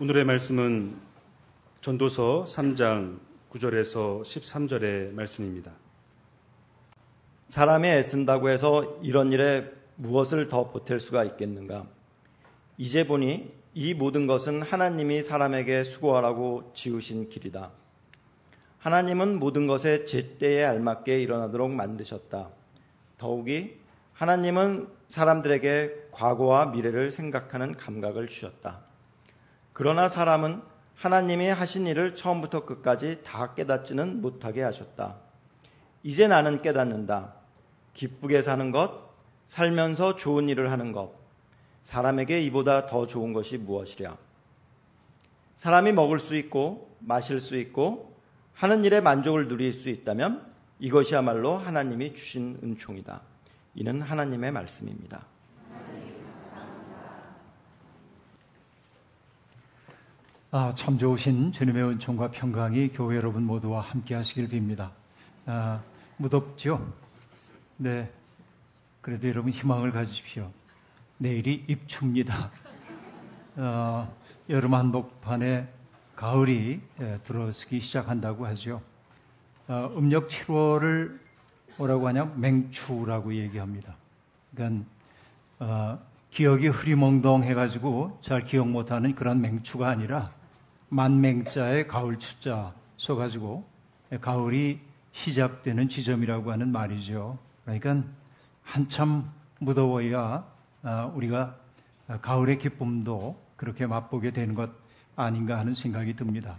오늘의 말씀은 전도서 3장 9절에서 13절의 말씀입니다. 사람이 애쓴다고 해서 이런 일에 무엇을 더 보탤 수가 있겠는가? 이제 보니 이 모든 것은 하나님이 사람에게 수고하라고 지으신 길이다. 하나님은 모든 것에 제때에 알맞게 일어나도록 만드셨다. 더욱이 하나님은 사람들에게 과거와 미래를 생각하는 감각을 주셨다. 그러나 사람은 하나님이 하신 일을 처음부터 끝까지 다 깨닫지는 못하게 하셨다. 이제 나는 깨닫는다. 기쁘게 사는 것, 살면서 좋은 일을 하는 것, 사람에게 이보다 더 좋은 것이 무엇이랴. 사람이 먹을 수 있고, 마실 수 있고, 하는 일에 만족을 누릴 수 있다면 이것이야말로 하나님이 주신 은총이다. 이는 하나님의 말씀입니다. 아, 참 좋으신 주님의 은총과 평강이 교회 여러분 모두와 함께 하시길 빕니다. 아, 무덥죠? 네. 그래도 여러분 희망을 가지십시오. 내일이 입추입니다. 어, 여름 한복판에 가을이 예, 들어서기 시작한다고 하죠. 어, 음력 7월을 뭐라고 하냐? 맹추라고 얘기합니다. 그러니까 어, 기억이 흐리멍덩해가지고 잘 기억 못하는 그런 맹추가 아니라 만맹자의 가을 추자 써가지고 가을이 시작되는 지점이라고 하는 말이죠. 그러니까 한참 무더워야 아, 우리가 가을의 기쁨도 그렇게 맛보게 되는 것 아닌가 하는 생각이 듭니다.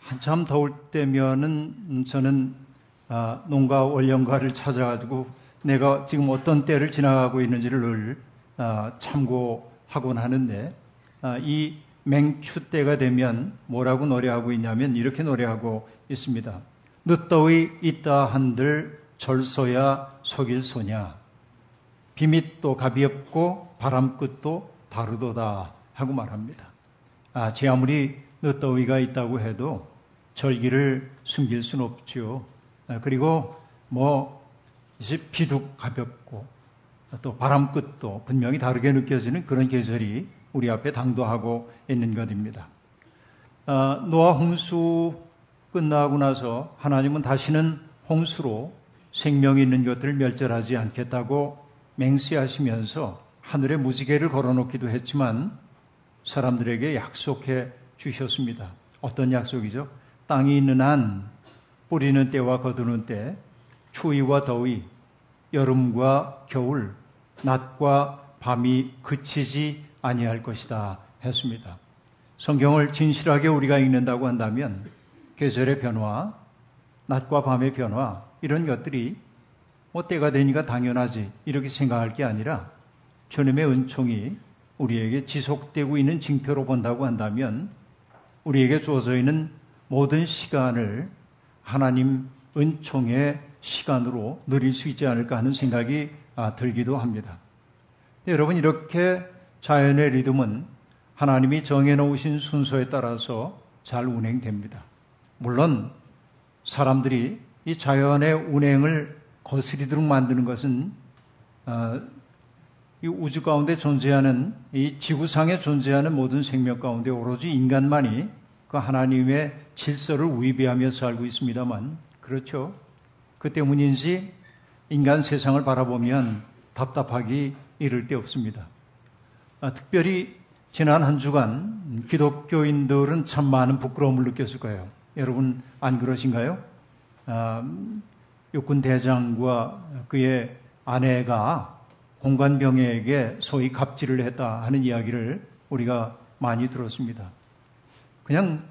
한참 더울 때면은 저는 아, 농가 원령가를 찾아가지고 내가 지금 어떤 때를 지나가고 있는지를 늘 아, 참고하곤 하는데 이 맹추 때가 되면 뭐라고 노래하고 있냐면 이렇게 노래하고 있습니다. 늦더위 있다 한들 절서야 속일 소냐. 비밑도 가비없고 바람끝도 다르도다 하고 말합니다. 아, 제 아무리 늦더위가 있다고 해도 절기를 숨길 수는 없죠. 아, 그리고 뭐 이제 비도 가볍고 또 바람끝도 분명히 다르게 느껴지는 그런 계절이 우리 앞에 당도하고 있는 것입니다. 아, 노아 홍수 끝나고 나서 하나님은 다시는 홍수로 생명 있는 것들을 멸절하지 않겠다고 맹세하시면서 하늘에 무지개를 걸어놓기도 했지만 사람들에게 약속해 주셨습니다. 어떤 약속이죠? 땅이 있는 한 뿌리는 때와 거두는 때, 추위와 더위, 여름과 겨울, 낮과 밤이 그치지 아니할 것이다 했습니다. 성경을 진실하게 우리가 읽는다고 한다면 계절의 변화, 낮과 밤의 변화 이런 것들이 뭐 때가 되니까 당연하지 이렇게 생각할 게 아니라 주님의 은총이 우리에게 지속되고 있는 징표로 본다고 한다면 우리에게 주어져 있는 모든 시간을 하나님 은총의 시간으로 누릴 수 있지 않을까 하는 생각이 아, 들기도 합니다. 여러분 이렇게 자연의 리듬은 하나님이 정해놓으신 순서에 따라서 잘 운행됩니다. 물론 사람들이 이 자연의 운행을 거스리도록 만드는 것은 어, 이 우주 가운데 존재하는 이 지구상에 존재하는 모든 생명 가운데 오로지 인간만이 그 하나님의 질서를 위배하며 살고 있습니다만 그렇죠. 그 때문인지 인간 세상을 바라보면 답답하기 이를 데 없습니다. 아, 특별히 지난 한 주간 기독교인들은 참 많은 부끄러움을 느꼈을 거예요. 여러분 안 그러신가요? 아, 육군 대장과 그의 아내가 공관병에게 소위 갑질을 했다 하는 이야기를 우리가 많이 들었습니다. 그냥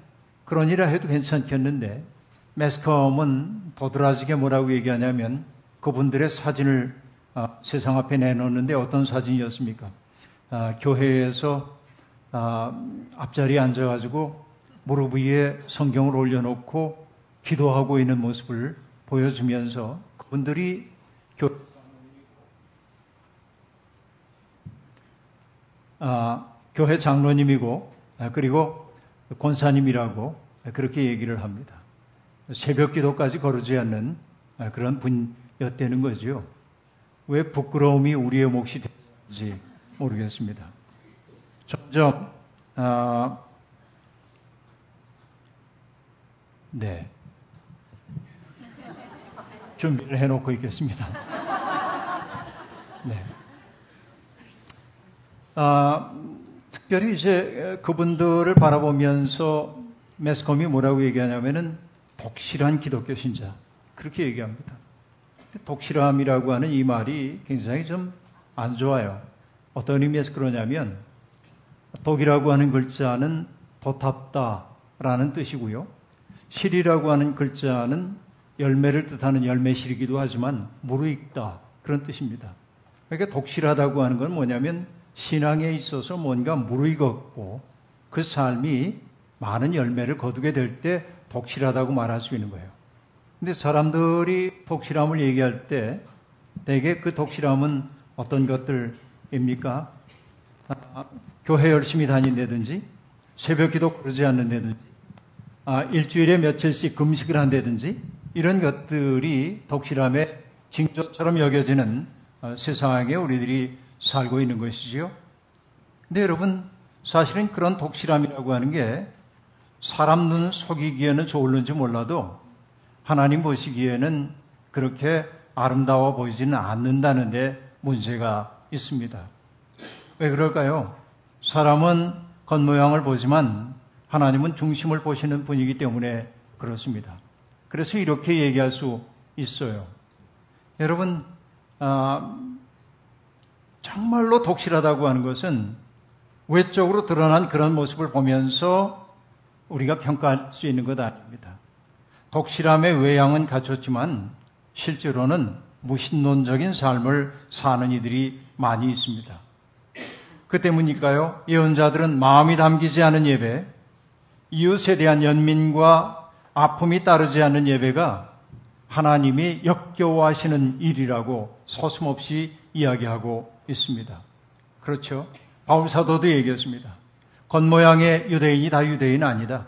그런 일을 해도 괜찮겠는데 매스컴은 도드라지게 뭐라고 얘기하냐면 그분들의 사진을 아, 세상 앞에 내놓는데 어떤 사진이었습니까? 아, 교회에서 아, 앞자리에 앉아가지고 무릎 위에 성경을 올려놓고 기도하고 있는 모습을 보여주면서 그분들이 교, 아, 교회 장로님이고 아, 그리고 권사님이라고 그렇게 얘기를 합니다. 새벽 기도까지 거르지 않는 아, 그런 분이었다는 거죠. 왜 부끄러움이 우리의 몫이 되는지 모르겠습니다. 점점 어, 네. 준비를 해놓고 있겠습니다. 네. 아, 특별히 이제 그분들을 바라보면서 매스컴이 뭐라고 얘기하냐면은 독실한 기독교 신자. 그렇게 얘기합니다. 독실함이라고 하는 이 말이 굉장히 좀 안 좋아요. 어떤 의미에서 그러냐면 독이라고 하는 글자는 도탑다라는 뜻이고요. 실이라고 하는 글자는 열매를 뜻하는 열매실이기도 하지만 무르익다 그런 뜻입니다. 그러니까 독실하다고 하는 건 뭐냐면 신앙에 있어서 뭔가 무르익었고 그 삶이 많은 열매를 거두게 될 때 독실하다고 말할 수 있는 거예요. 근데 사람들이 독실함을 얘기할 때 대개 그 독실함은 어떤 것들 입니까? 아, 교회 열심히 다닌다든지 새벽 기도 그러지 않는다든지 아, 일주일에 며칠씩 금식을 한다든지 이런 것들이 독실함의 징조처럼 여겨지는 어, 세상에 우리들이 살고 있는 것이지요. 근데 여러분 사실은 그런 독실함이라고 하는 게 사람 눈 속이기에는 좋을는지 몰라도 하나님 보시기에는 그렇게 아름다워 보이지는 않는다는데 문제가 있습니다. 왜 그럴까요? 사람은 겉모양을 보지만 하나님은 중심을 보시는 분이기 때문에 그렇습니다. 그래서 이렇게 얘기할 수 있어요. 여러분, 아, 정말로 독실하다고 하는 것은 외적으로 드러난 그런 모습을 보면서 우리가 평가할 수 있는 것 아닙니다. 독실함의 외양은 갖췄지만 실제로는 무신론적인 삶을 사는 이들이 많이 있습니다. 그 때문일까요? 예언자들은 마음이 담기지 않은 예배, 이웃에 대한 연민과 아픔이 따르지 않는 예배가 하나님이 역겨워하시는 일이라고 서슴없이 이야기하고 있습니다. 그렇죠? 바울 사도도 얘기했습니다. 겉모양의 유대인이 다 유대인 아니다.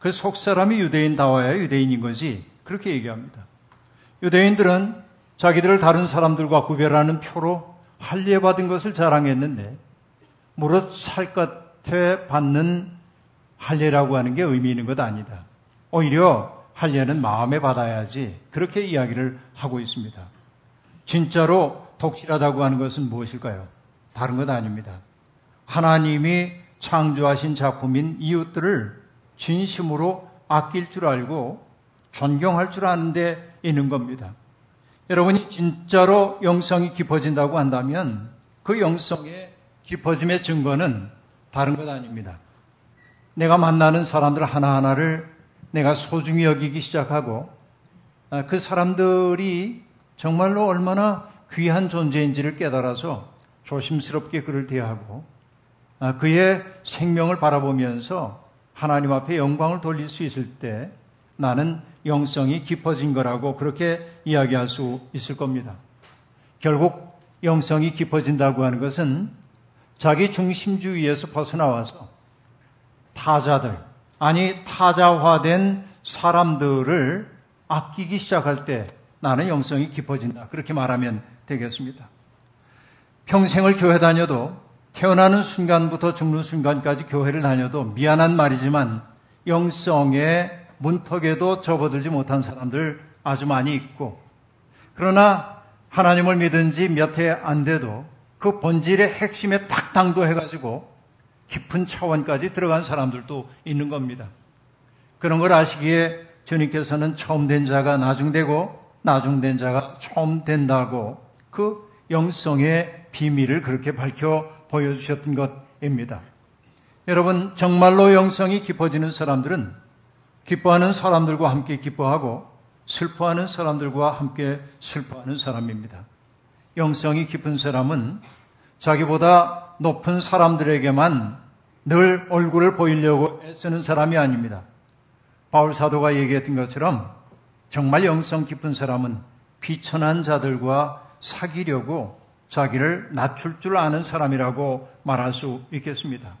그 속사람이 유대인다워야 유대인인 거지. 그렇게 얘기합니다. 유대인들은 자기들을 다른 사람들과 구별하는 표로 할례받은 것을 자랑했는데 무릇 살갗에 받는 할례라고 하는 게 의미 있는 것 아니다. 오히려 할례는 마음에 받아야지 그렇게 이야기를 하고 있습니다. 진짜로 독실하다고 하는 것은 무엇일까요? 다른 것 아닙니다. 하나님이 창조하신 작품인 이웃들을 진심으로 아낄 줄 알고 존경할 줄 아는 데 있는 겁니다. 여러분이 진짜로 영성이 깊어진다고 한다면 그 영성의 깊어짐의 증거는 다른 것 아닙니다. 내가 만나는 사람들 하나하나를 내가 소중히 여기기 시작하고 아, 그 사람들이 정말로 얼마나 귀한 존재인지를 깨달아서 조심스럽게 그를 대하고 아, 그의 생명을 바라보면서 하나님 앞에 영광을 돌릴 수 있을 때 나는 영성이 깊어진 거라고 그렇게 이야기할 수 있을 겁니다. 결국 영성이 깊어진다고 하는 것은 자기 중심주의에서 벗어나와서 타자들, 아니 타자화된 사람들을 아끼기 시작할 때 나는 영성이 깊어진다. 그렇게 말하면 되겠습니다. 평생을 교회 다녀도 태어나는 순간부터 죽는 순간까지 교회를 다녀도 미안한 말이지만 영성의 문턱에도 접어들지 못한 사람들 아주 많이 있고 그러나 하나님을 믿은 지 몇 해 안 돼도 그 본질의 핵심에 탁 당도해가지고 깊은 차원까지 들어간 사람들도 있는 겁니다. 그런 걸 아시기에 주님께서는 처음 된 자가 나중되고 나중된 자가 처음 된다고 그 영성의 비밀을 그렇게 밝혀 보여주셨던 것입니다. 여러분, 정말로 영성이 깊어지는 사람들은 기뻐하는 사람들과 함께 기뻐하고 슬퍼하는 사람들과 함께 슬퍼하는 사람입니다. 영성이 깊은 사람은 자기보다 높은 사람들에게만 늘 얼굴을 보이려고 애쓰는 사람이 아닙니다. 바울 사도가 얘기했던 것처럼 정말 영성 깊은 사람은 비천한 자들과 사귀려고 자기를 낮출 줄 아는 사람이라고 말할 수 있겠습니다.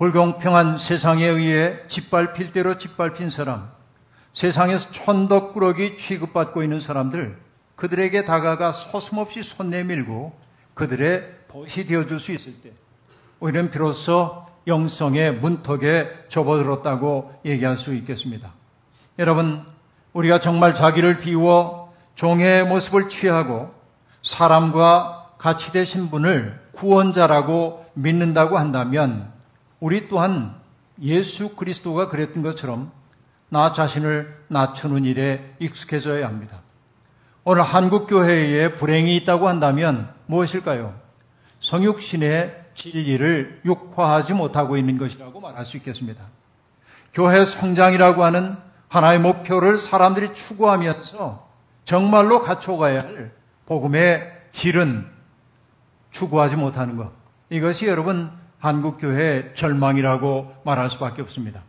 불공평한 세상에 의해 짓밟힐 대로 짓밟힌 사람, 세상에서 천덕꾸러기 취급받고 있는 사람들, 그들에게 다가가 서슴없이 손 내밀고 그들의 벗이 되어줄 수 있을 때, 우리는 비로소 영성의 문턱에 접어들었다고 얘기할 수 있겠습니다. 여러분, 우리가 정말 자기를 비워 종의 모습을 취하고 사람과 같이 되신 분을 구원자라고 믿는다고 한다면 우리 또한 예수 그리스도가 그랬던 것처럼 나 자신을 낮추는 일에 익숙해져야 합니다. 오늘 한국교회에 불행이 있다고 한다면 무엇일까요? 성육신의 진리를 육화하지 못하고 있는 것이라고 말할 수 있겠습니다. 교회 성장이라고 하는 하나의 목표를 사람들이 추구하면서 정말로 갖춰가야 할 복음의 질은 추구하지 못하는 것. 이것이 여러분 한국교회의 절망이라고 말할 수밖에 없습니다.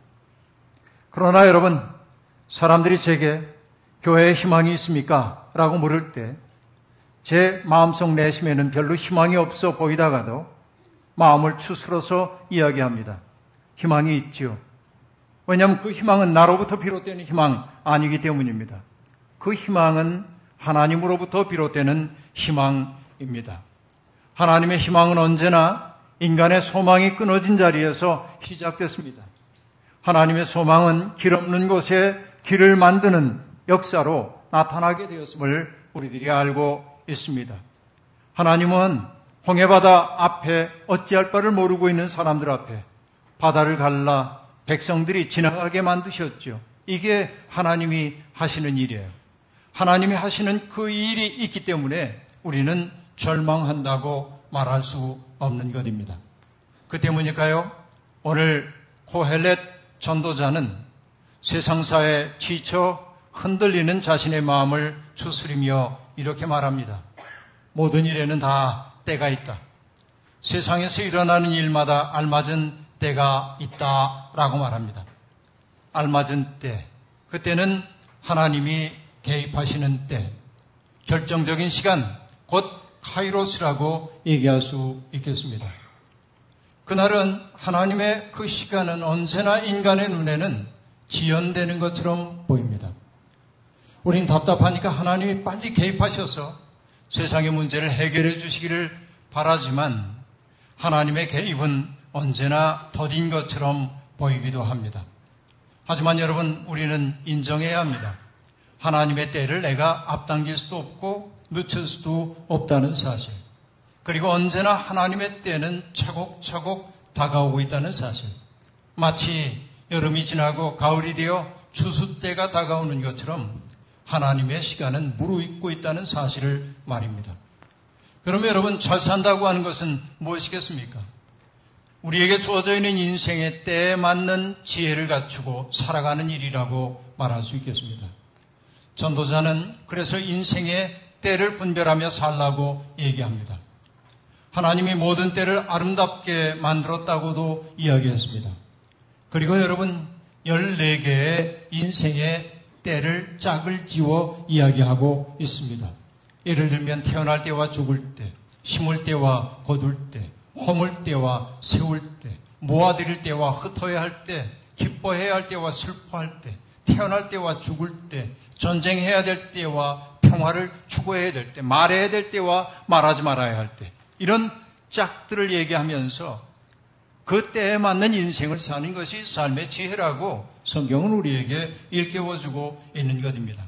그러나 여러분, 사람들이 제게 교회에 희망이 있습니까? 라고 물을 때, 제 마음속 내심에는 별로 희망이 없어 보이다가도 마음을 추스러서 이야기합니다. 희망이 있지요. 왜냐하면 그 희망은 나로부터 비롯되는 희망 아니기 때문입니다. 그 희망은 하나님으로부터 비롯되는 희망입니다. 하나님의 희망은 언제나 인간의 소망이 끊어진 자리에서 시작됐습니다. 하나님의 소망은 길 없는 곳에 길을 만드는 역사로 나타나게 되었음을 우리들이 알고 있습니다. 하나님은 홍해바다 앞에 어찌할 바를 모르고 있는 사람들 앞에 바다를 갈라 백성들이 지나가게 만드셨죠. 이게 하나님이 하시는 일이에요. 하나님이 하시는 그 일이 있기 때문에 우리는 절망한다고 말할 수 없는 것입니다. 그 때문일까요? 오늘 코헬렛 전도자는 세상사에 지쳐 흔들리는 자신의 마음을 추스리며 이렇게 말합니다. 모든 일에는 다 때가 있다. 세상에서 일어나는 일마다 알맞은 때가 있다라고 말합니다. 알맞은 때. 그때는 하나님이 개입하시는 때. 결정적인 시간, 곧 카이로스라고 얘기할 수 있겠습니다. 그날은 하나님의 그 시간은 언제나 인간의 눈에는 지연되는 것처럼 보입니다. 우린 답답하니까 하나님이 빨리 개입하셔서 세상의 문제를 해결해 주시기를 바라지만 하나님의 개입은 언제나 더딘 것처럼 보이기도 합니다. 하지만 여러분, 우리는 인정해야 합니다. 하나님의 때를 내가 앞당길 수도 없고 늦출 수도 없다는 사실. 그리고 언제나 하나님의 때는 차곡차곡 다가오고 있다는 사실. 마치 여름이 지나고 가을이 되어 추수 때가 다가오는 것처럼 하나님의 시간은 무르익고 있다는 사실을 말입니다. 그러면 여러분 잘 산다고 하는 것은 무엇이겠습니까? 우리에게 주어져 있는 인생의 때에 맞는 지혜를 갖추고 살아가는 일이라고 말할 수 있겠습니다. 전도자는 그래서 인생의 때를 분별하며 살라고 얘기합니다. 하나님이 모든 때를 아름답게 만들었다고도 이야기했습니다. 그리고 여러분 14개의 인생의 때를 짝을 지워 이야기하고 있습니다. 예를 들면 태어날 때와 죽을 때, 심을 때와 거둘 때, 허물 때와 세울 때, 모아드릴 때와 흩어야 할 때, 기뻐해야 할 때와 슬퍼할 때, 태어날 때와 죽을 때, 전쟁해야 될 때와 평화를 추구해야 될 때, 말해야 될 때와 말하지 말아야 할 때, 이런 짝들을 얘기하면서 그 때에 맞는 인생을 사는 것이 삶의 지혜라고 성경은 우리에게 일깨워주고 있는 것입니다.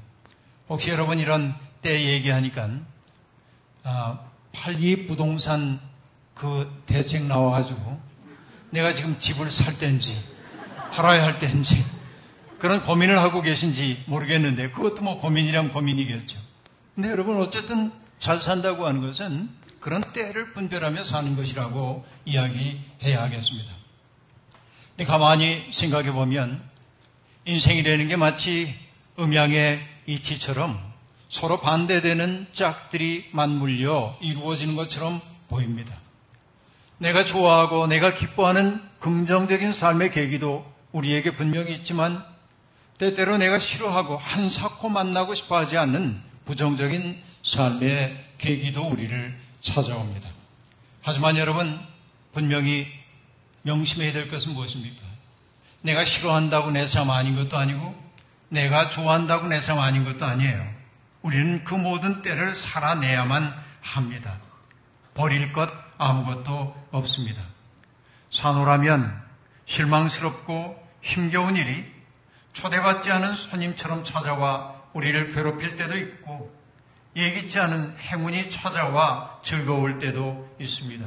혹시 여러분 이런 때 얘기하니까 아, 8기 부동산 그 대책 나와가지고 내가 지금 집을 살 때인지 팔아야 할 때인지 그런 고민을 하고 계신지 모르겠는데 그것도 뭐 고민이란 고민이겠죠. 근데 여러분 어쨌든 잘 산다고 하는 것은 그런 때를 분별하며 사는 것이라고 이야기해야 하겠습니다. 근데 가만히 생각해 보면 인생이라는 게 마치 음양의 이치처럼 서로 반대되는 짝들이 맞물려 이루어지는 것처럼 보입니다. 내가 좋아하고 내가 기뻐하는 긍정적인 삶의 계기도 우리에게 분명히 있지만 때때로 내가 싫어하고 한사코 만나고 싶어 하지 않는 부정적인 삶의 계기도 우리를 찾아옵니다. 하지만 여러분, 분명히 명심해야 될 것은 무엇입니까? 내가 싫어한다고 내 삶 아닌 것도 아니고, 내가 좋아한다고 내 삶 아닌 것도 아니에요. 우리는 그 모든 때를 살아내야만 합니다. 버릴 것 아무것도 없습니다. 산호라면 실망스럽고 힘겨운 일이 초대받지 않은 손님처럼 찾아와 우리를 괴롭힐 때도 있고 예기치 않은 행운이 찾아와 즐거울 때도 있습니다.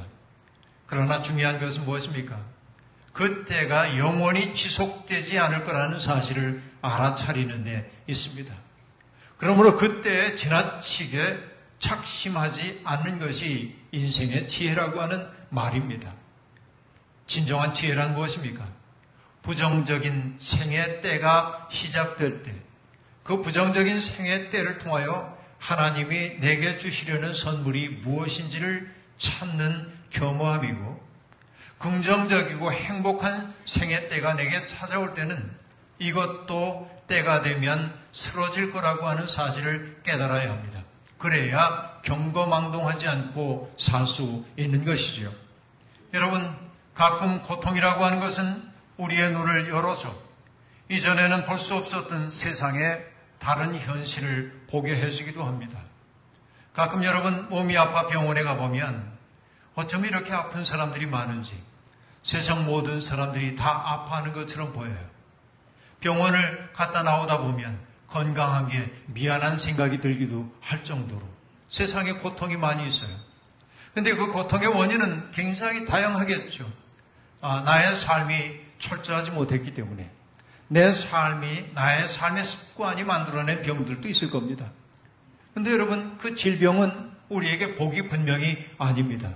그러나 중요한 것은 무엇입니까? 그때가 영원히 지속되지 않을 거라는 사실을 알아차리는 데 있습니다. 그러므로 그때 지나치게 착심하지 않는 것이 인생의 지혜라고 하는 말입니다. 진정한 지혜란 무엇입니까? 부정적인 생의 때가 시작될 때, 그 부정적인 생의 때를 통하여 하나님이 내게 주시려는 선물이 무엇인지를 찾는 겸허함이고, 긍정적이고 행복한 생의 때가 내게 찾아올 때는 이것도 때가 되면 쓰러질 거라고 하는 사실을 깨달아야 합니다. 그래야 경거망동하지 않고 살 수 있는 것이지요. 여러분, 가끔 고통이라고 하는 것은 우리의 눈을 열어서 이전에는 볼 수 없었던 세상의 다른 현실을 보게 해주기도 합니다. 가끔 여러분 몸이 아파 병원에 가보면 어쩜 이렇게 아픈 사람들이 많은지 세상 모든 사람들이 다 아파하는 것처럼 보여요. 병원을 갔다 나오다 보면 건강한 게 미안한 생각이 들기도 할 정도로 세상에 고통이 많이 있어요. 근데 그 고통의 원인은 굉장히 다양하겠죠. 아, 나의 삶이 철저하지 못했기 때문에 내 삶이 나의 삶의 습관이 만들어낸 병들도 있을 겁니다. 근데 여러분 그 질병은 우리에게 복이 분명히 아닙니다.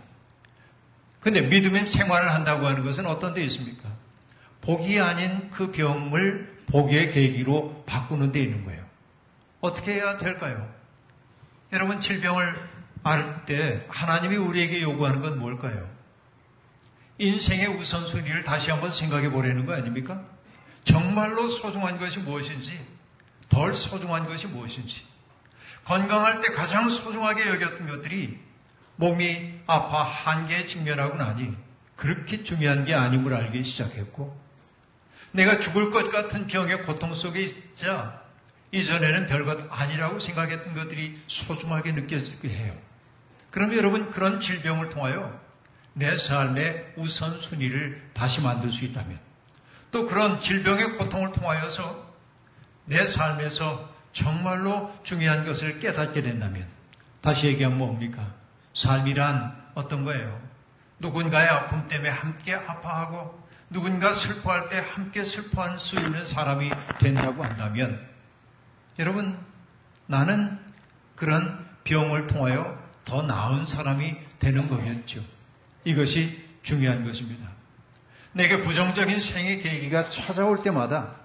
근데 믿음의 생활을 한다고 하는 것은 어떤 데 있습니까? 복이 아닌 그 병을 복의 계기로 바꾸는 데 있는 거예요. 어떻게 해야 될까요? 여러분 질병을 앓을 때 하나님이 우리에게 요구하는 건 뭘까요? 인생의 우선순위를 다시 한번 생각해 보려는 거 아닙니까? 정말로 소중한 것이 무엇인지, 덜 소중한 것이 무엇인지, 건강할 때 가장 소중하게 여겼던 것들이 몸이 아파 한계에 직면하고 나니 그렇게 중요한 게 아님을 알기 시작했고, 내가 죽을 것 같은 병의 고통 속에 있자 이전에는 별것 아니라고 생각했던 것들이 소중하게 느껴지게 해요. 그러면 여러분 그런 질병을 통하여 내 삶의 우선순위를 다시 만들 수 있다면 또 그런 질병의 고통을 통하여서 내 삶에서 정말로 중요한 것을 깨닫게 된다면 다시 얘기하면 뭡니까? 삶이란 어떤 거예요? 누군가의 아픔 때문에 함께 아파하고 누군가 슬퍼할 때 함께 슬퍼할 수 있는 사람이 된다고 한다면 여러분 나는 그런 병을 통하여 더 나은 사람이 되는 거겠죠. 이것이 중요한 것입니다. 내게 부정적인 생의 계기가 찾아올 때마다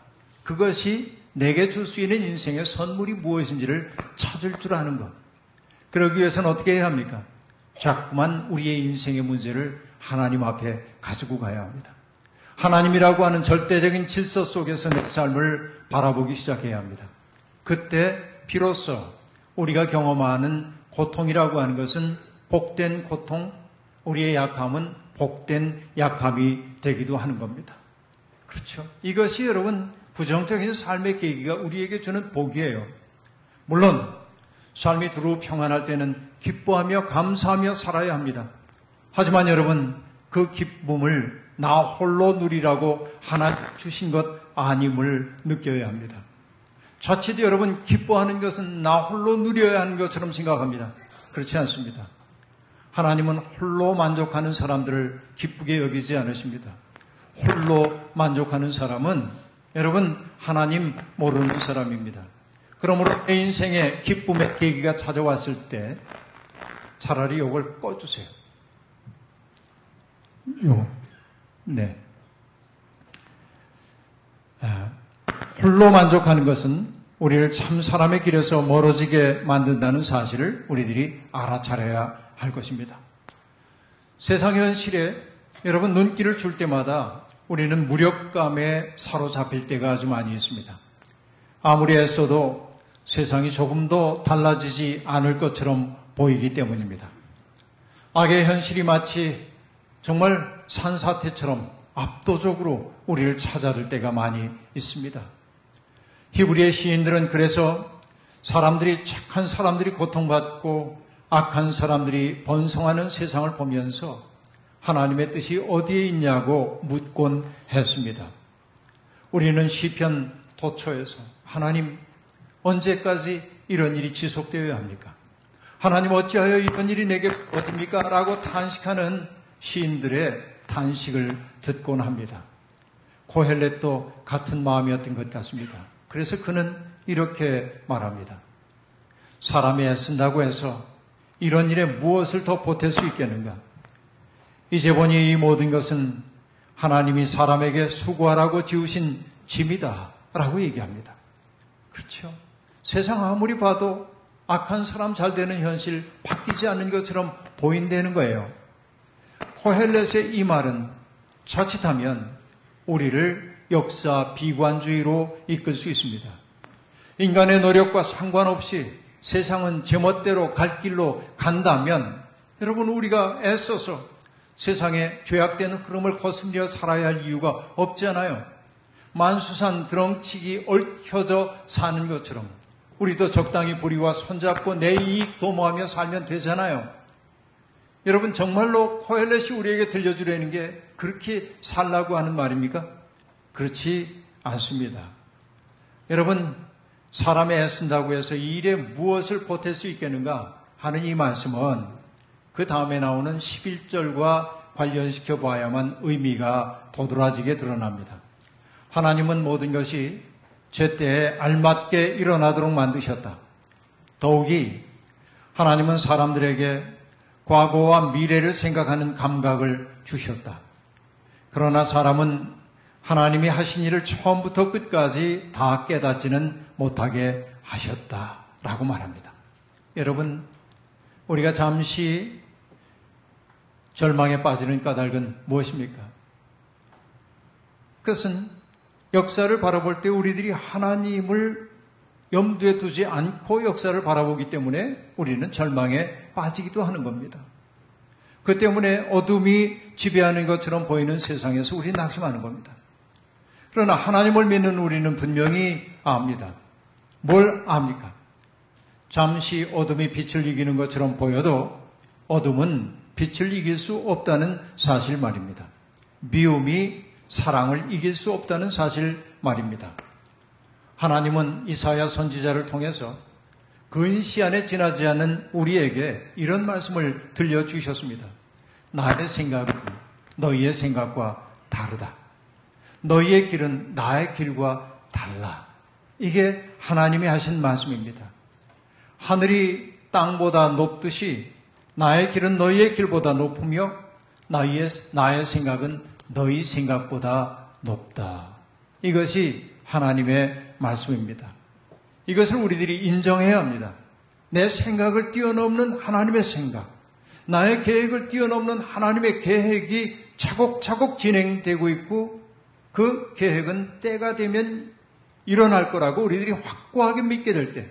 그것이 내게 줄 수 있는 인생의 선물이 무엇인지를 찾을 줄 아는 것. 그러기 위해서는 어떻게 해야 합니까? 자꾸만 우리의 인생의 문제를 하나님 앞에 가지고 가야 합니다. 하나님이라고 하는 절대적인 질서 속에서 내 삶을 바라보기 시작해야 합니다. 그때 비로소 우리가 경험하는 고통이라고 하는 것은 복된 고통, 우리의 약함은 복된 약함이 되기도 하는 겁니다. 그렇죠. 이것이 여러분 부정적인 삶의 계기가 우리에게 주는 복이에요. 물론 삶이 두루 평안할 때는 기뻐하며 감사하며 살아야 합니다. 하지만 여러분 그 기쁨을 나 홀로 누리라고 하나 주신 것 아님을 느껴야 합니다. 자칫 여러분 기뻐하는 것은 나 홀로 누려야 하는 것처럼 생각합니다. 그렇지 않습니다. 하나님은 홀로 만족하는 사람들을 기쁘게 여기지 않으십니다. 홀로 만족하는 사람은 여러분 하나님 모르는 사람입니다. 그러므로 내 인생에 기쁨의 계기가 찾아왔을 때 차라리 이걸 꺼주세요. 요, 네. 아, 홀로 만족하는 것은 우리를 참 사람의 길에서 멀어지게 만든다는 사실을 우리들이 알아차려야 할 것입니다. 세상 현실에 여러분 눈길을 줄 때마다 우리는 무력감에 사로잡힐 때가 아주 많이 있습니다. 아무리 애써도 세상이 조금 더 달라지지 않을 것처럼 보이기 때문입니다. 악의 현실이 마치 정말 산사태처럼 압도적으로 우리를 찾아들 때가 많이 있습니다. 히브리의 시인들은 그래서 사람들이 착한 사람들이 고통받고 악한 사람들이 번성하는 세상을 보면서 하나님의 뜻이 어디에 있냐고 묻곤 했습니다. 우리는 시편 도처에서 하나님 언제까지 이런 일이 지속되어야 합니까? 하나님 어찌하여 이런 일이 내게 어딥니까? 라고 탄식하는 시인들의 탄식을 듣곤 합니다. 고헬렛도 같은 마음이었던 것 같습니다. 그래서 그는 이렇게 말합니다. 사람이 애쓴다고 해서 이런 일에 무엇을 더 보탤 수 있겠는가? 이제 보니 이 모든 것은 하나님이 사람에게 수고하라고 지으신 짐이다. 라고 얘기합니다. 그렇죠. 세상 아무리 봐도 악한 사람 잘 되는 현실 바뀌지 않는 것처럼 보인다는 거예요. 코헬렛의 이 말은 자칫하면 우리를 역사 비관주의로 이끌 수 있습니다. 인간의 노력과 상관없이 세상은 제멋대로 갈 길로 간다면 여러분 우리가 애써서 세상에 죄악된 흐름을 거슬려 살아야 할 이유가 없잖아요. 만수산 드렁치기 얽혀져 사는 것처럼 우리도 적당히 불의와 손잡고 내 이익 도모하며 살면 되잖아요. 여러분 정말로 코엘렛이 우리에게 들려주려는 게 그렇게 살라고 하는 말입니까? 그렇지 않습니다. 여러분 사람이 애쓴다고 해서 이 일에 무엇을 보탤 수 있겠는가 하는 이 말씀은 그 다음에 나오는 11절과 관련시켜 봐야만 의미가 도드라지게 드러납니다. 하나님은 모든 것이 제때에 알맞게 일어나도록 만드셨다. 더욱이 하나님은 사람들에게 과거와 미래를 생각하는 감각을 주셨다. 그러나 사람은 하나님이 하신 일을 처음부터 끝까지 다 깨닫지는 못하게 하셨다라고 말합니다. 여러분, 우리가 잠시 절망에 빠지는 까닭은 무엇입니까? 그것은 역사를 바라볼 때 우리들이 하나님을 염두에 두지 않고 역사를 바라보기 때문에 우리는 절망에 빠지기도 하는 겁니다. 그 때문에 어둠이 지배하는 것처럼 보이는 세상에서 우리 낙심하는 겁니다. 그러나 하나님을 믿는 우리는 분명히 압니다. 뭘 압니까? 잠시 어둠이 빛을 이기는 것처럼 보여도 어둠은 빛을 이길 수 없다는 사실 말입니다. 미움이 사랑을 이길 수 없다는 사실 말입니다. 하나님은 이사야 선지자를 통해서 근 시 안에 지나지 않는 우리에게 이런 말씀을 들려주셨습니다. 나의 생각은 너희의 생각과 다르다. 너희의 길은 나의 길과 달라. 이게 하나님이 하신 말씀입니다. 하늘이 땅보다 높듯이 나의 길은 너희의 길보다 높으며 나의, 나의 생각은 너희 생각보다 높다. 이것이 하나님의 말씀입니다. 이것을 우리들이 인정해야 합니다. 내 생각을 뛰어넘는 하나님의 생각, 나의 계획을 뛰어넘는 하나님의 계획이 차곡차곡 진행되고 있고 그 계획은 때가 되면 일어날 거라고 우리들이 확고하게 믿게 될 때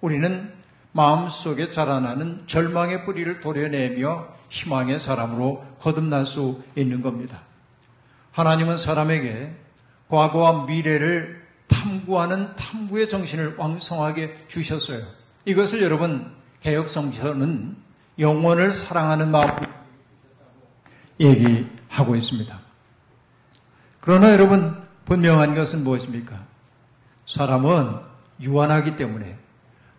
우리는 마음속에 자라나는 절망의 뿌리를 도려내며 희망의 사람으로 거듭날 수 있는 겁니다. 하나님은 사람에게 과거와 미래를 탐구하는 탐구의 정신을 왕성하게 주셨어요. 이것을 여러분 개혁성서는 영원을 사랑하는 마음 얘기하고 있습니다. 그러나 여러분 분명한 것은 무엇입니까? 사람은 유한하기 때문에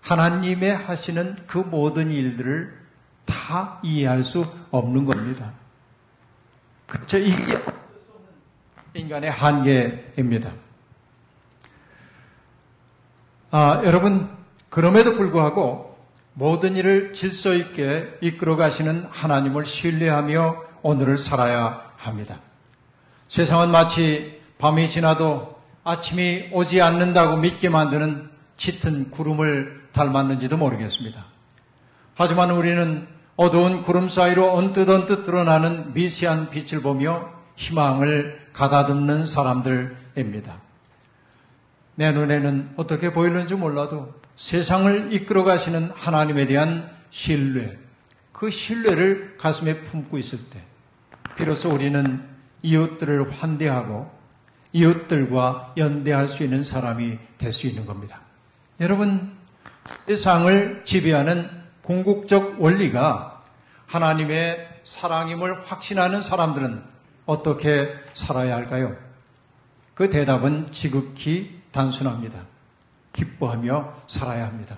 하나님의 하시는 그 모든 일들을 다 이해할 수 없는 겁니다. 그렇죠? 이게 인간의 한계입니다. 아, 여러분, 그럼에도 불구하고 모든 일을 질서 있게 이끌어 가시는 하나님을 신뢰하며 오늘을 살아야 합니다. 세상은 마치 밤이 지나도 아침이 오지 않는다고 믿게 만드는 짙은 구름을 닮았는지도 모르겠습니다. 하지만 우리는 어두운 구름 사이로 언뜻 언뜻 드러나는 미세한 빛을 보며 희망을 가다듬는 사람들입니다. 내 눈에는 어떻게 보이는지 몰라도 세상을 이끌어 가시는 하나님에 대한 신뢰, 그 신뢰를 가슴에 품고 있을 때, 비로소 우리는 이웃들을 환대하고 이웃들과 연대할 수 있는 사람이 될 수 있는 겁니다. 여러분, 세상을 지배하는 궁극적 원리가 하나님의 사랑임을 확신하는 사람들은 어떻게 살아야 할까요? 그 대답은 지극히 단순합니다. 기뻐하며 살아야 합니다.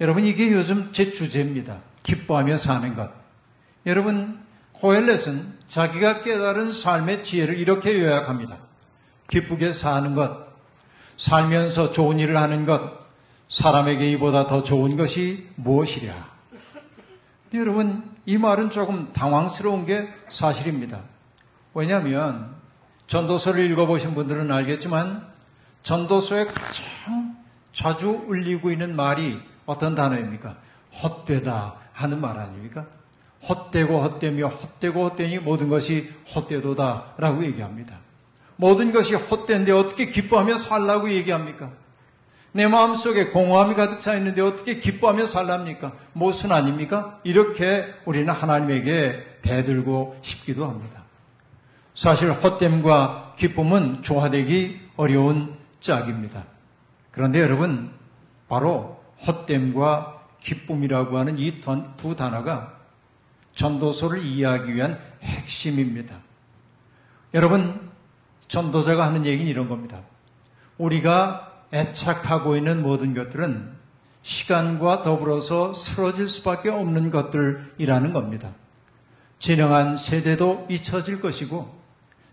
여러분, 이게 요즘 제 주제입니다. 기뻐하며 사는 것. 여러분, 코엘렛은 자기가 깨달은 삶의 지혜를 이렇게 요약합니다. 기쁘게 사는 것, 살면서 좋은 일을 하는 것, 사람에게 이보다 더 좋은 것이 무엇이랴. 여러분, 이 말은 조금 당황스러운 게 사실입니다. 왜냐하면 전도서를 읽어보신 분들은 알겠지만 전도서에 가장 자주 울리고 있는 말이 어떤 단어입니까? 헛되다 하는 말 아닙니까? 헛되고 헛되며 헛되고 헛되니 모든 것이 헛되도다라고 얘기합니다. 모든 것이 헛된데 어떻게 기뻐하며 살라고 얘기합니까? 내 마음속에 공허함이 가득 차 있는데 어떻게 기뻐하며 살랍니까? 무슨 아닙니까? 이렇게 우리는 하나님에게 대들고 싶기도 합니다. 사실 헛됨과 기쁨은 조화되기 어려운 짝입니다. 그런데 여러분, 바로 헛됨과 기쁨이라고 하는 이 두 단어가 전도서를 이해하기 위한 핵심입니다. 여러분, 전도자가 하는 얘기는 이런 겁니다. 우리가 애착하고 있는 모든 것들은 시간과 더불어서 쓰러질 수밖에 없는 것들이라는 겁니다. 진영한 세대도 잊혀질 것이고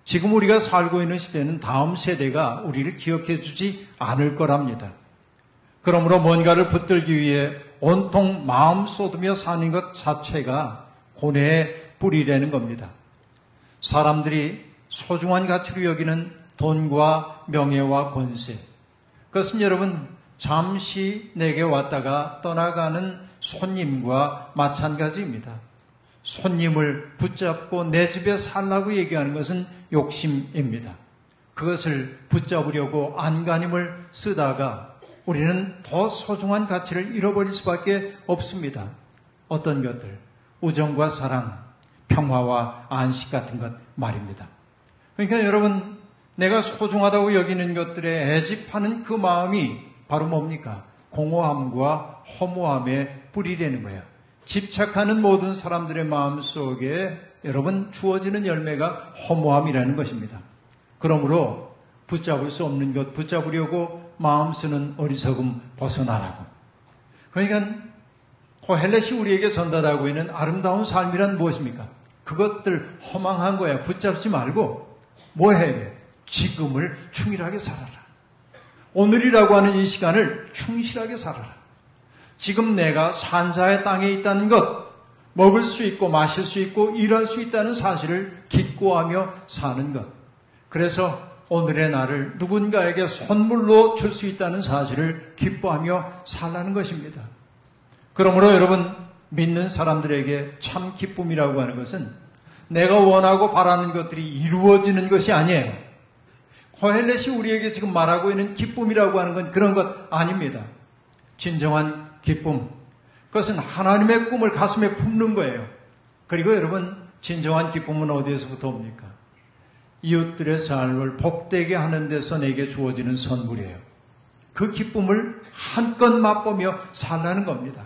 지금 우리가 살고 있는 시대는 다음 세대가 우리를 기억해 주지 않을 거랍니다. 그러므로 뭔가를 붙들기 위해 온통 마음 쏟으며 사는 것 자체가 고뇌의 뿌리라는 겁니다. 사람들이 소중한 가치로 여기는 돈과 명예와 권세. 그것은 여러분 잠시 내게 왔다가 떠나가는 손님과 마찬가지입니다. 손님을 붙잡고 내 집에 살라고 얘기하는 것은 욕심입니다. 그것을 붙잡으려고 안간힘을 쓰다가 우리는 더 소중한 가치를 잃어버릴 수밖에 없습니다. 어떤 것들, 우정과 사랑, 평화와 안식 같은 것 말입니다. 그러니까 여러분, 내가 소중하다고 여기는 것들에 애집하는 그 마음이 바로 뭡니까? 공허함과 허무함의 뿌리라는 거예요. 집착하는 모든 사람들의 마음 속에 여러분 주어지는 열매가 허무함이라는 것입니다. 그러므로 붙잡을 수 없는 것 붙잡으려고 마음 쓰는 어리석음 벗어나라고. 그러니까 코헬렛이 우리에게 전달하고 있는 아름다운 삶이란 무엇입니까? 그것들 허망한 거야. 붙잡지 말고 뭐 해야 돼? 지금을 충실하게 살아라. 오늘이라고 하는 이 시간을 충실하게 살아라. 지금 내가 산자의 땅에 있다는 것, 먹을 수 있고 마실 수 있고 일할 수 있다는 사실을 기뻐하며 사는 것. 그래서 오늘의 나를 누군가에게 선물로 줄 수 있다는 사실을 기뻐하며 살라는 것입니다. 그러므로 여러분, 믿는 사람들에게 참 기쁨이라고 하는 것은 내가 원하고 바라는 것들이 이루어지는 것이 아니에요. 코헬렛이 우리에게 지금 말하고 있는 기쁨이라고 하는 건 그런 것 아닙니다. 진정한 기쁨. 그것은 하나님의 꿈을 가슴에 품는 거예요. 그리고 여러분, 진정한 기쁨은 어디에서부터 옵니까? 이웃들의 삶을 복되게 하는 데서 내게 주어지는 선물이에요. 그 기쁨을 한껏 맛보며 살라는 겁니다.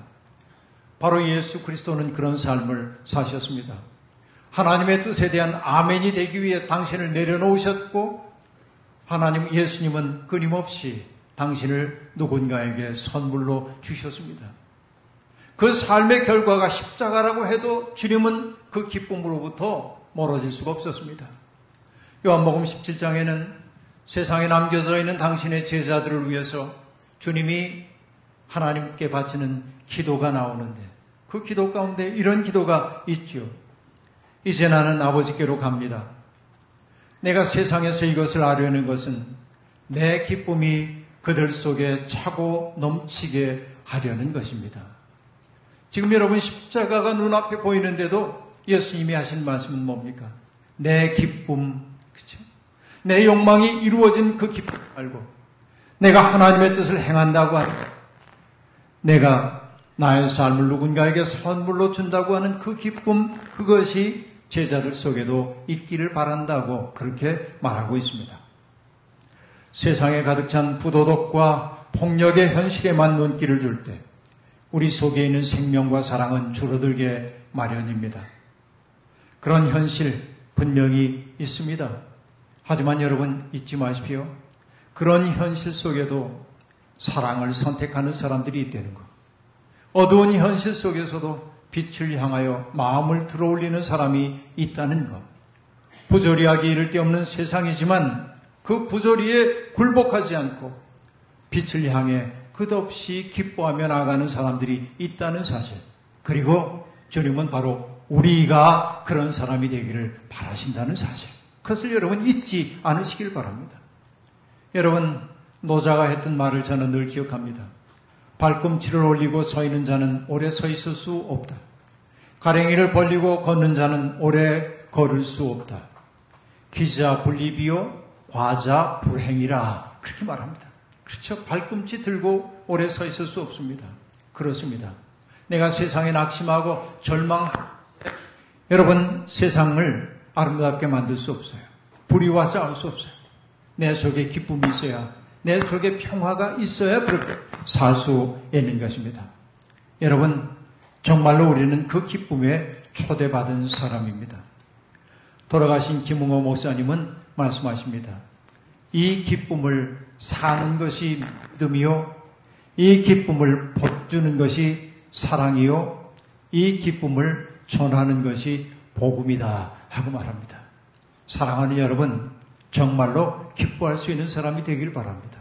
바로 예수 그리스도는 그런 삶을 사셨습니다. 하나님의 뜻에 대한 아멘이 되기 위해 당신을 내려놓으셨고, 하나님 예수님은 끊임없이 당신을 누군가에게 선물로 주셨습니다. 그 삶의 결과가 십자가라고 해도 주님은 그 기쁨으로부터 멀어질 수가 없었습니다. 요한복음 17장에는 세상에 남겨져 있는 당신의 제자들을 위해서 주님이 하나님께 바치는 기도가 나오는데 그 기도 가운데 이런 기도가 있죠. 이제 나는 아버지께로 갑니다. 내가 세상에서 이것을 아려는 것은 내 기쁨이 그들 속에 차고 넘치게 하려는 것입니다. 지금 여러분 십자가가 눈앞에 보이는데도 예수님이 하신 말씀은 뭡니까? 내 기쁨, 그죠? 내 욕망이 이루어진 그 기쁨 말고 내가 하나님의 뜻을 행한다고 하는 내가 나의 삶을 누군가에게 선물로 준다고 하는 그 기쁨, 그것이 제자들 속에도 있기를 바란다고 그렇게 말하고 있습니다. 세상에 가득 찬 부도덕과 폭력의 현실에만 눈길을 줄 때 우리 속에 있는 생명과 사랑은 줄어들게 마련입니다. 그런 현실 분명히 있습니다. 하지만 여러분 잊지 마십시오. 그런 현실 속에도 사랑을 선택하는 사람들이 있다는 것. 어두운 현실 속에서도 빛을 향하여 마음을 들어올리는 사람이 있다는 것. 부조리하기 이를 데 없는 세상이지만 그 부조리에 굴복하지 않고 빛을 향해 끝없이 기뻐하며 나가는 사람들이 있다는 사실. 그리고 주님은 바로 우리가 그런 사람이 되기를 바라신다는 사실. 그것을 여러분 잊지 않으시길 바랍니다. 여러분, 노자가 했던 말을 저는 늘 기억합니다. 발꿈치를 올리고 서 있는 자는 오래 서 있을 수 없다. 가랭이를 벌리고 걷는 자는 오래 걸을 수 없다. 기자 불리비요, 과자 불행이라. 그렇게 말합니다. 그렇죠. 발꿈치 들고 오래 서 있을 수 없습니다. 그렇습니다. 내가 세상에 낙심하고 절망, 여러분, 세상을 아름답게 만들 수 없어요. 불의와 싸울 수 없어요. 내 속에 기쁨이 있어야, 내 속에 평화가 있어야 그렇게 살 수 있는 것입니다. 여러분, 정말로 우리는 그 기쁨에 초대받은 사람입니다. 돌아가신 김웅호 목사님은 말씀하십니다. 이 기쁨을 사는 것이 믿음이요. 이 기쁨을 보주는 것이 사랑이요. 이 기쁨을 전하는 것이 복음이다. 하고 말합니다. 사랑하는 여러분, 정말로 기뻐할 수 있는 사람이 되길 바랍니다.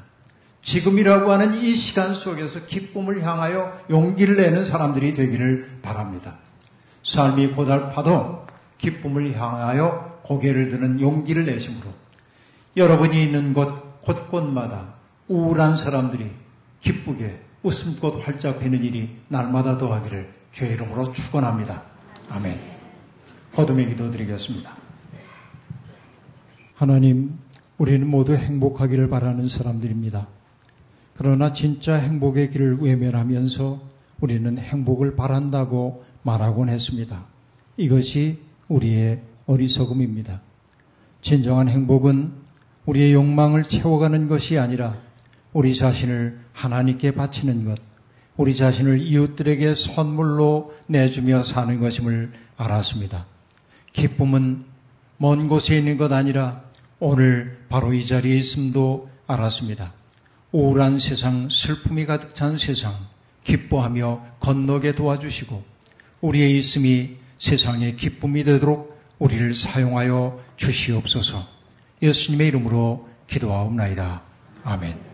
지금이라고 하는 이 시간 속에서 기쁨을 향하여 용기를 내는 사람들이 되기를 바랍니다. 삶이 고달파도 기쁨을 향하여 고개를 드는 용기를 내심으로 여러분이 있는 곳 곳곳마다 우울한 사람들이 기쁘게 웃음꽃 활짝 피는 일이 날마다 더하기를 죄 이름으로 축원합니다. 아멘. 거듭의 기도 드리겠습니다. 하나님, 우리는 모두 행복하기를 바라는 사람들입니다. 그러나 진짜 행복의 길을 외면하면서 우리는 행복을 바란다고 말하곤 했습니다. 이것이 우리의 어리석음입니다. 진정한 행복은 우리의 욕망을 채워가는 것이 아니라 우리 자신을 하나님께 바치는 것, 우리 자신을 이웃들에게 선물로 내주며 사는 것임을 알았습니다. 기쁨은 먼 곳에 있는 것 아니라 오늘 바로 이 자리에 있음도 알았습니다. 우울한 세상, 슬픔이 가득 찬 세상, 기뻐하며 건너게 도와주시고 우리의 있음이 세상의 기쁨이 되도록 우리를 사용하여 주시옵소서. 예수님의 이름으로 기도하옵나이다. 아멘.